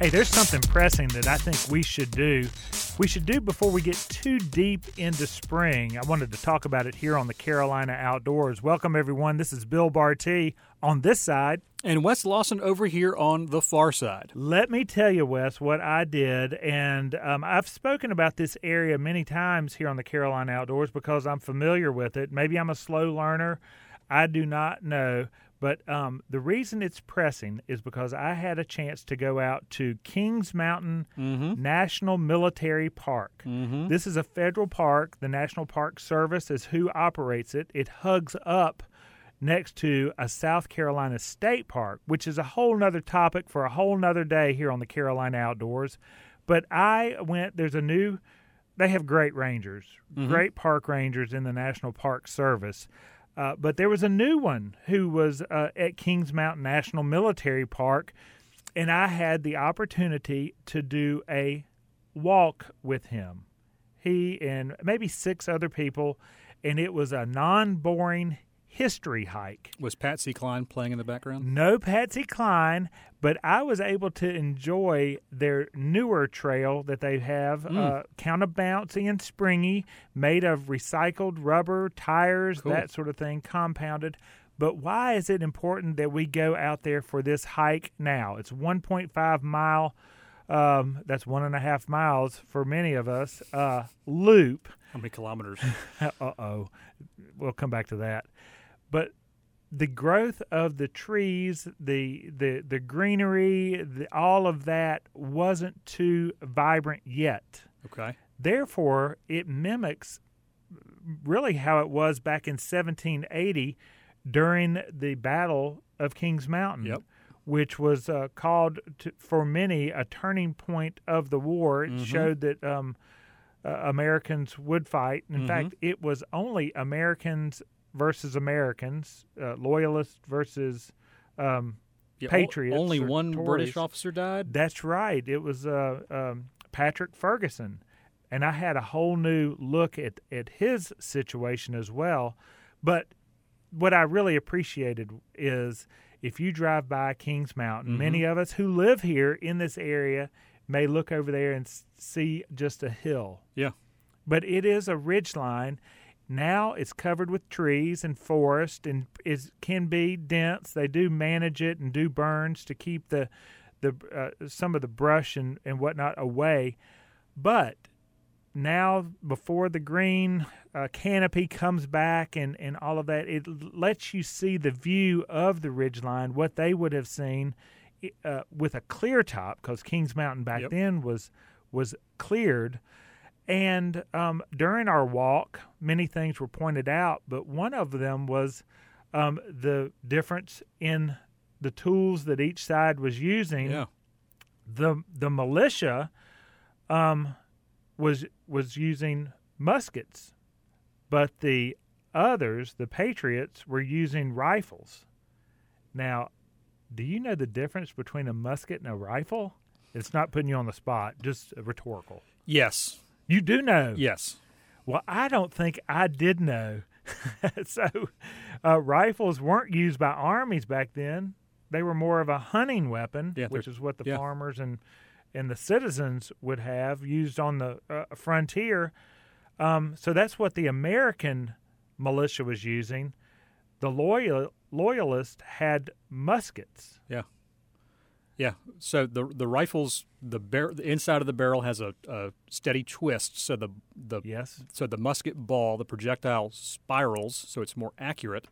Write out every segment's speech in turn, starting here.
Hey, there's something pressing that I think we should do. We should do before we get too deep into spring. I wanted to talk about it here on the Carolina Outdoors. Welcome, everyone. This is Bill Bartee on this side. And Wes Lawson over here on the far side. Let me tell you, Wes, what I did. And um, I've spoken about this area many times here on the Carolina Outdoors because I'm familiar with it. Maybe I'm a slow learner. I do not know. But um, the reason it's pressing is because I had a chance to go out to Kings Mountain Mm-hmm. National Military Park. Mm-hmm. This is a federal park. The National Park Service is who operates it. It hugs up next to a South Carolina state park, which is a whole nother topic for a whole nother day here on the Carolina Outdoors. But I went, there's a new, they have great rangers, Mhm. great park rangers in the National Park Service. Uh, but there was a new one who was uh, at Kings Mountain National Military Park, and I had the opportunity to do a walk with him. He and maybe six other people, and it was a non boring history hike. Was Patsy Cline playing in the background? No Patsy Cline, but I was able to enjoy their newer trail that they have, Mm. uh, kind of bouncy and springy, made of recycled rubber, tires, Cool. that sort of thing, compounded. But why is it important that we go out there for this hike now? It's 1.5 mile. Um, that's one and a half miles for many of us. Uh, loop. How many kilometers? uh oh. We'll come back to that. But the growth of the trees, the the the greenery, the, all of that wasn't too vibrant yet. Okay. Therefore, it mimics really how it was back in 1780 during the Battle of Kings Mountain, Yep. which was uh, called to, for many a turning point of the war. It Mhm. showed that um, uh, Americans would fight. In Mhm. fact, it was only Americans versus Americans, uh, loyalists versus um, Yeah, o- Patriots Only one British officer died. that's right. It was uh, um, Patrick Ferguson, and I had a whole new look at at his situation as well. But what I really appreciated is if you drive by Kings Mountain, Mhm. many of us who live here in this area may look over there and see just a hill. Yeah. But it is a ridge line. Now it's covered with trees and forest and is can be dense. They do manage it and do burns to keep the the uh, some of the brush and, and whatnot away. But now before the green uh, canopy comes back and, and all of that, it lets you see the view of the ridgeline, what they would have seen uh, with a clear top, because Kings Mountain back Yep. then was was cleared. And um, during our walk, many things were pointed out, but one of them was um, the difference in the tools that each side was using Yeah. the the militia um, was was using muskets, but the others, the patriots, were using rifles. Now, do you know the difference between a musket and a rifle? It's not putting you on the spot, just rhetorical. Yes. You do know. Yes. Well, I don't think I did know. so, uh, rifles weren't used by armies back then. They were more of a hunting weapon, Yeah, which is what the yeah. farmers and and the citizens would have used on the uh, frontier. Um, so that's what the American militia was using. The loyal loyalists had muskets. Yeah. So the the rifles, the bar- the inside of the barrel has a, a steady twist, so the the Yes, so the musket ball, the projectile spirals, so it's more accurate.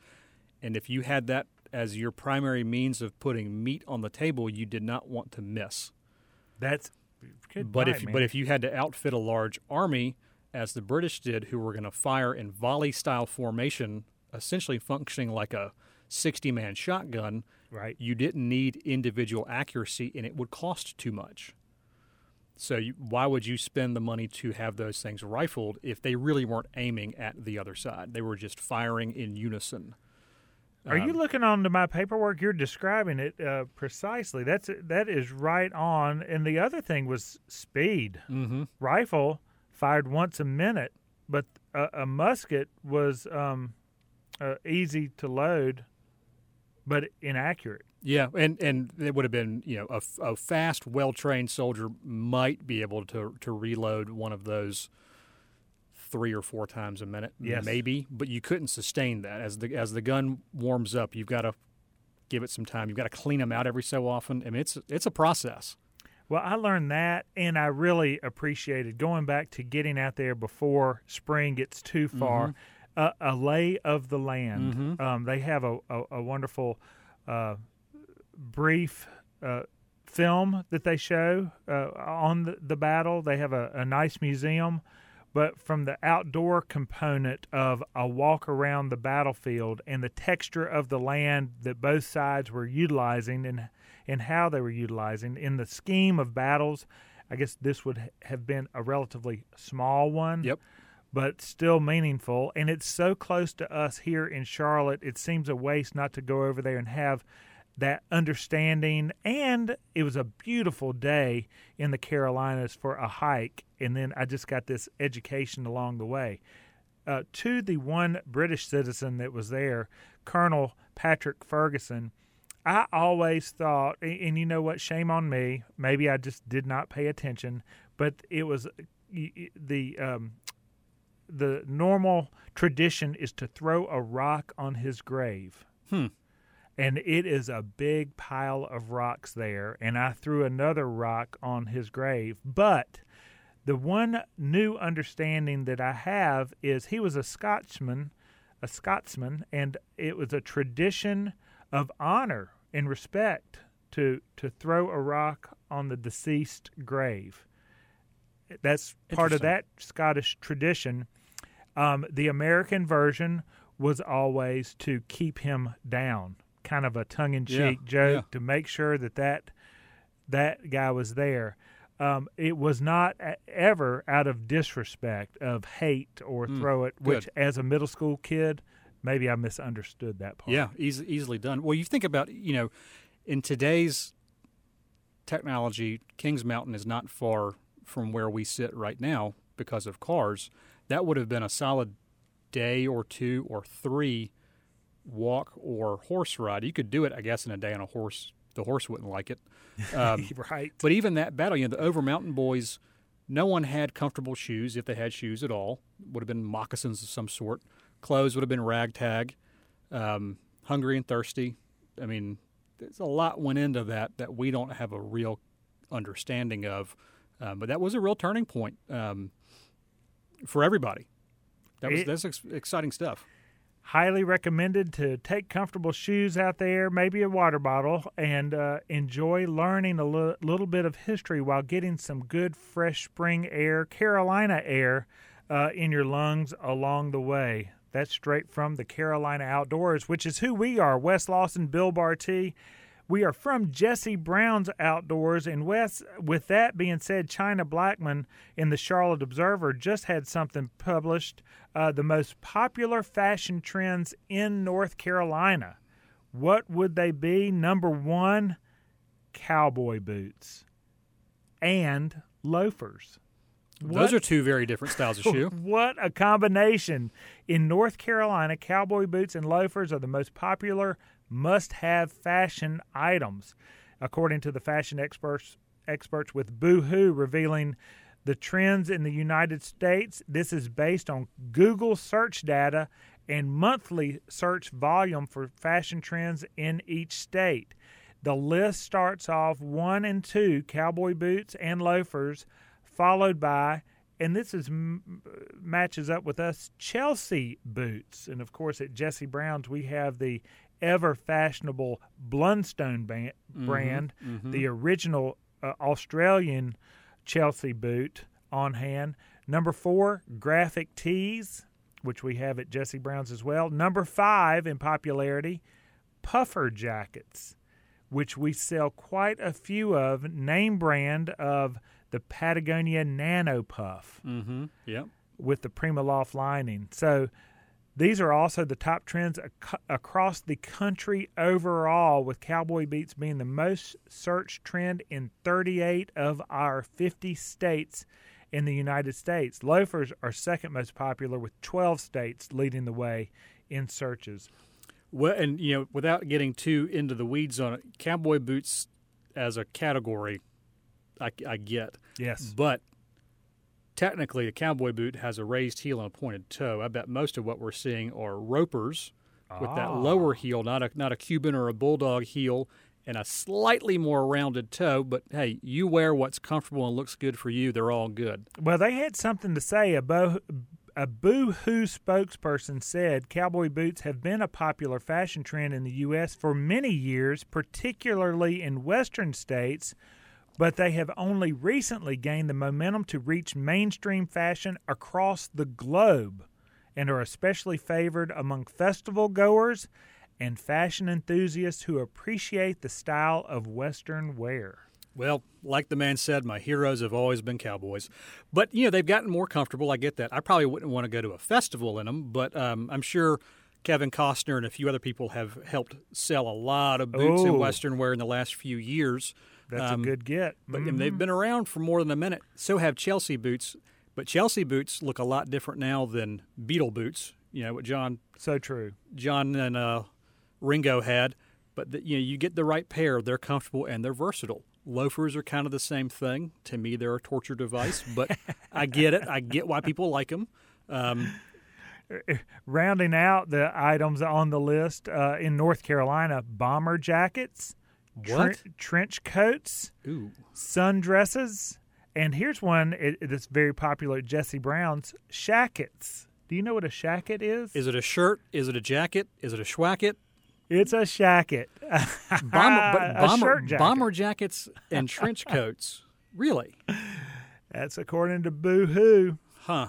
And if you had that as your primary means of putting meat on the table, you did not want to miss. that's. Good but night, if man. but if you had to outfit a large army, as the British did, who were going to fire in volley style formation, essentially functioning like a sixty man shotgun, right, you didn't need individual accuracy, and it would cost too much. So you, why would you spend the money to have those things rifled if they really weren't aiming at the other side? They were just firing in unison. Are you Um, looking onto my paperwork? You're describing it uh, precisely. That's that is right on. And the other thing was speed. Mm-hmm. Rifle fired once a minute, but a, a musket was um, uh, easy to load, but inaccurate. Yeah, and and it would have been you know a, a fast, well trained soldier might be able to to reload one of those three or four times a minute, Yes. maybe, but you couldn't sustain that as the as the gun warms up. You've got to give it some time. You've got to clean them out every so often. I mean, it's it's a process. Well, I learned that, and I really appreciated going back to getting out there before spring gets too far. Mm-hmm. Uh, a lay of the land. Mhm. Um, they have a, a, a wonderful, uh, brief uh, film that they show uh, on the, the battle. They have a, a nice museum, but from the outdoor component of a walk around the battlefield and the texture of the land that both sides were utilizing and and how they were utilizing in the scheme of battles, I guess this would have been a relatively small one Yep. But still meaningful. And it's so close to us here in Charlotte, it seems a waste not to go over there and have that understanding. And it was a beautiful day in the Carolinas for a hike. And then I just got this education along the way. Uh, to the one British citizen that was there, Colonel Patrick Ferguson, I always thought, and and you know what? Shame on me. Maybe I just did not pay attention, but it was the um, the normal tradition is to throw a rock on his grave. Hmm. And it is a big pile of rocks there. And I threw another rock on his grave. But the one new understanding that I have is he was a Scotchman, a Scotsman, and it was a tradition of honor and respect to to throw a rock on the deceased grave. That's part of that Scottish tradition. Um, the American version was always to keep him down, kind of a tongue-in-cheek Yeah, joke yeah. to make sure that that that guy was there. Um, it was not ever out of disrespect, of hate, or Mm, throw it. Which, good. as a middle school kid, maybe I misunderstood that part. Yeah, easy, easily done. Well, you think about you know, in today's technology, Kings Mountain is not far from where we sit right now because of cars. That would have been a solid day or two or three walk or horse ride. You could do it, I guess, in a day on a horse. The horse wouldn't like it. Um, right. but even that battle, you know, the Over Mountain boys, no one had comfortable shoes if they had shoes at all. Would have been moccasins of some sort. Clothes would have been ragtag. Um, hungry and thirsty. I mean, there's a lot went into that that we don't have a real understanding of. Um, but that was a real turning point um, for everybody. That was It- that's ex- exciting stuff. highly recommended to take comfortable shoes out there, maybe a water bottle, and uh, enjoy learning a little bit of history while getting some good fresh spring air, Carolina air, uh, in your lungs along the way. That's straight from the Carolina Outdoors, which is who we are. Wes Lawson, Bill Bartee. We are from Jesse Brown's Outdoors. And Wes, with that being said, Chyna Blackmon in the Charlotte Observer just had something published uh, the most popular fashion trends in North Carolina. What would they be? Number one, cowboy boots and loafers. Those are two very different styles of shoe. What a combination. In North Carolina, cowboy boots and loafers are the most popular must have fashion items, according to the fashion experts experts with Boohoo revealing the trends in the United States. This is based on Google search data and monthly search volume for fashion trends in each state. The list starts off one and two cowboy boots and loafers, followed by, and this is matches up with us, Chelsea boots. And of course, at Jesse Brown's, we have the ever fashionable Blundstone ban- brand, the original uh, Australian Chelsea boot on hand. Number four, graphic tees, which we have at Jesse Brown's as well. Number five in popularity, puffer jackets, which we sell quite a few of, name brand of the Patagonia Nano Puff mm-hmm. Yep. with the Primaloft lining. So these are also the top trends ac- across the country overall, with cowboy beats being the most searched trend in 38 of our 50 states in the United States. Loafers are second most popular, with 12 states leading the way in searches. Well, and you know, without getting too into the weeds on it, cowboy boots as a category, I, I get. Yes. But technically, a cowboy boot has a raised heel and a pointed toe. I bet most of what we're seeing are ropers with that Ah. lower heel, not a not a Cuban or a bulldog heel, and a slightly more rounded toe. But hey, you wear what's comfortable and looks good for you. They're all good. Well, they had something to say. A, bo- a Boohoo spokesperson said cowboy boots have been a popular fashion trend in the U.S. for many years, particularly in western states, but they have only recently gained the momentum to reach mainstream fashion across the globe and are especially favored among festival goers and fashion enthusiasts who appreciate the style of western wear. Well, like the man said, my heroes have always been cowboys. But, you know, they've gotten more comfortable. I get that. I probably wouldn't want to go to a festival in them, but um, I'm sure Kevin Costner and a few other people have helped sell a lot of boots in Oh. Western wear in the last few years. That's Um, a good get. But and Mhm. they've been around for more than a minute. So have Chelsea boots. But Chelsea boots look a lot different now than Beatle boots. You know what John so true. John and uh, Ringo had. But the, you know, you get the right pair. They're comfortable and they're versatile. Loafers are kind of the same thing. To me, they're a torture device. But I get it. I get why people like them. Um, rounding out the items on the list uh, in North Carolina bomber jackets, What? trench coats, ooh, sundresses, and here's one it, that's very popular Jesse Brown's shackets. Do you know what a shacket is? is it a shirt? Is it a jacket? Is it a schwacket? it's a shacket. Bomber, A bomber, jacket. bomber jackets and trench coats. Really? That's according to Boohoo. Huh.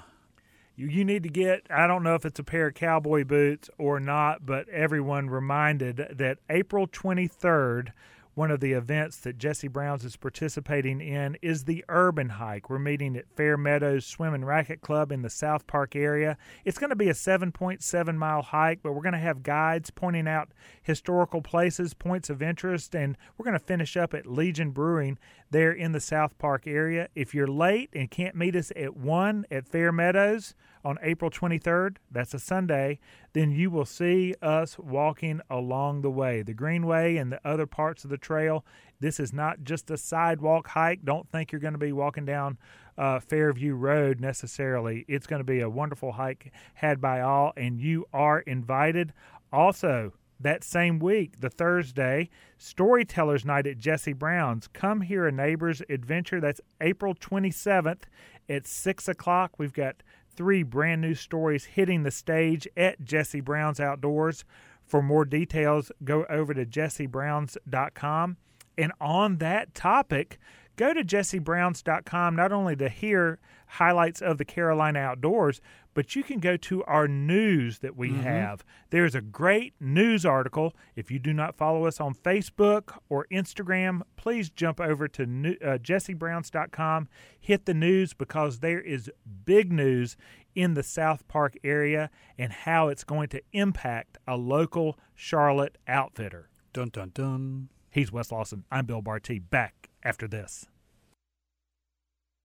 You, you need to get, I don't know if it's a pair of cowboy boots or not, but everyone reminded that April 23rd, one of the events that Jesse Brown's is participating in is the Urban Hike. We're meeting at Fair Meadows Swim and Racket Club in the South Park area. It's going to be a 7.7 mile hike, but we're going to have guides pointing out historical places, points of interest, and we're going to finish up at Legion Brewing there in the South Park area. If you're late and can't meet us at 1 at Fair Meadows on April 23rd, that's a Sunday, then you will see us walking along the way. The Greenway and the other parts of the trail. This is not just a sidewalk hike. Don't think you're going to be walking down uh, Fairview Road necessarily. It's going to be a wonderful hike had by all, and you are invited. Also, that same week, the Thursday, Storytellers Night at Jesse Brown's. Come hear a neighbor's adventure. That's April 27th at 6 o'clock. We've got three brand new stories hitting the stage at Jesse Brown's Outdoors. For more details, go over to jessebrowns.com. And on that topic, go to jessebrowns.com not only to hear highlights of the Carolina outdoors, but you can go to our news that we have. There's a great news article. If you do not follow us on Facebook or Instagram, please jump over to new, uh, jessebrowns.com, hit the news because there is big news in the South Park area and how it's going to impact a local Charlotte outfitter. Dun dun dun. He's Wes Lawson. I'm Bill Bartee. Back after this.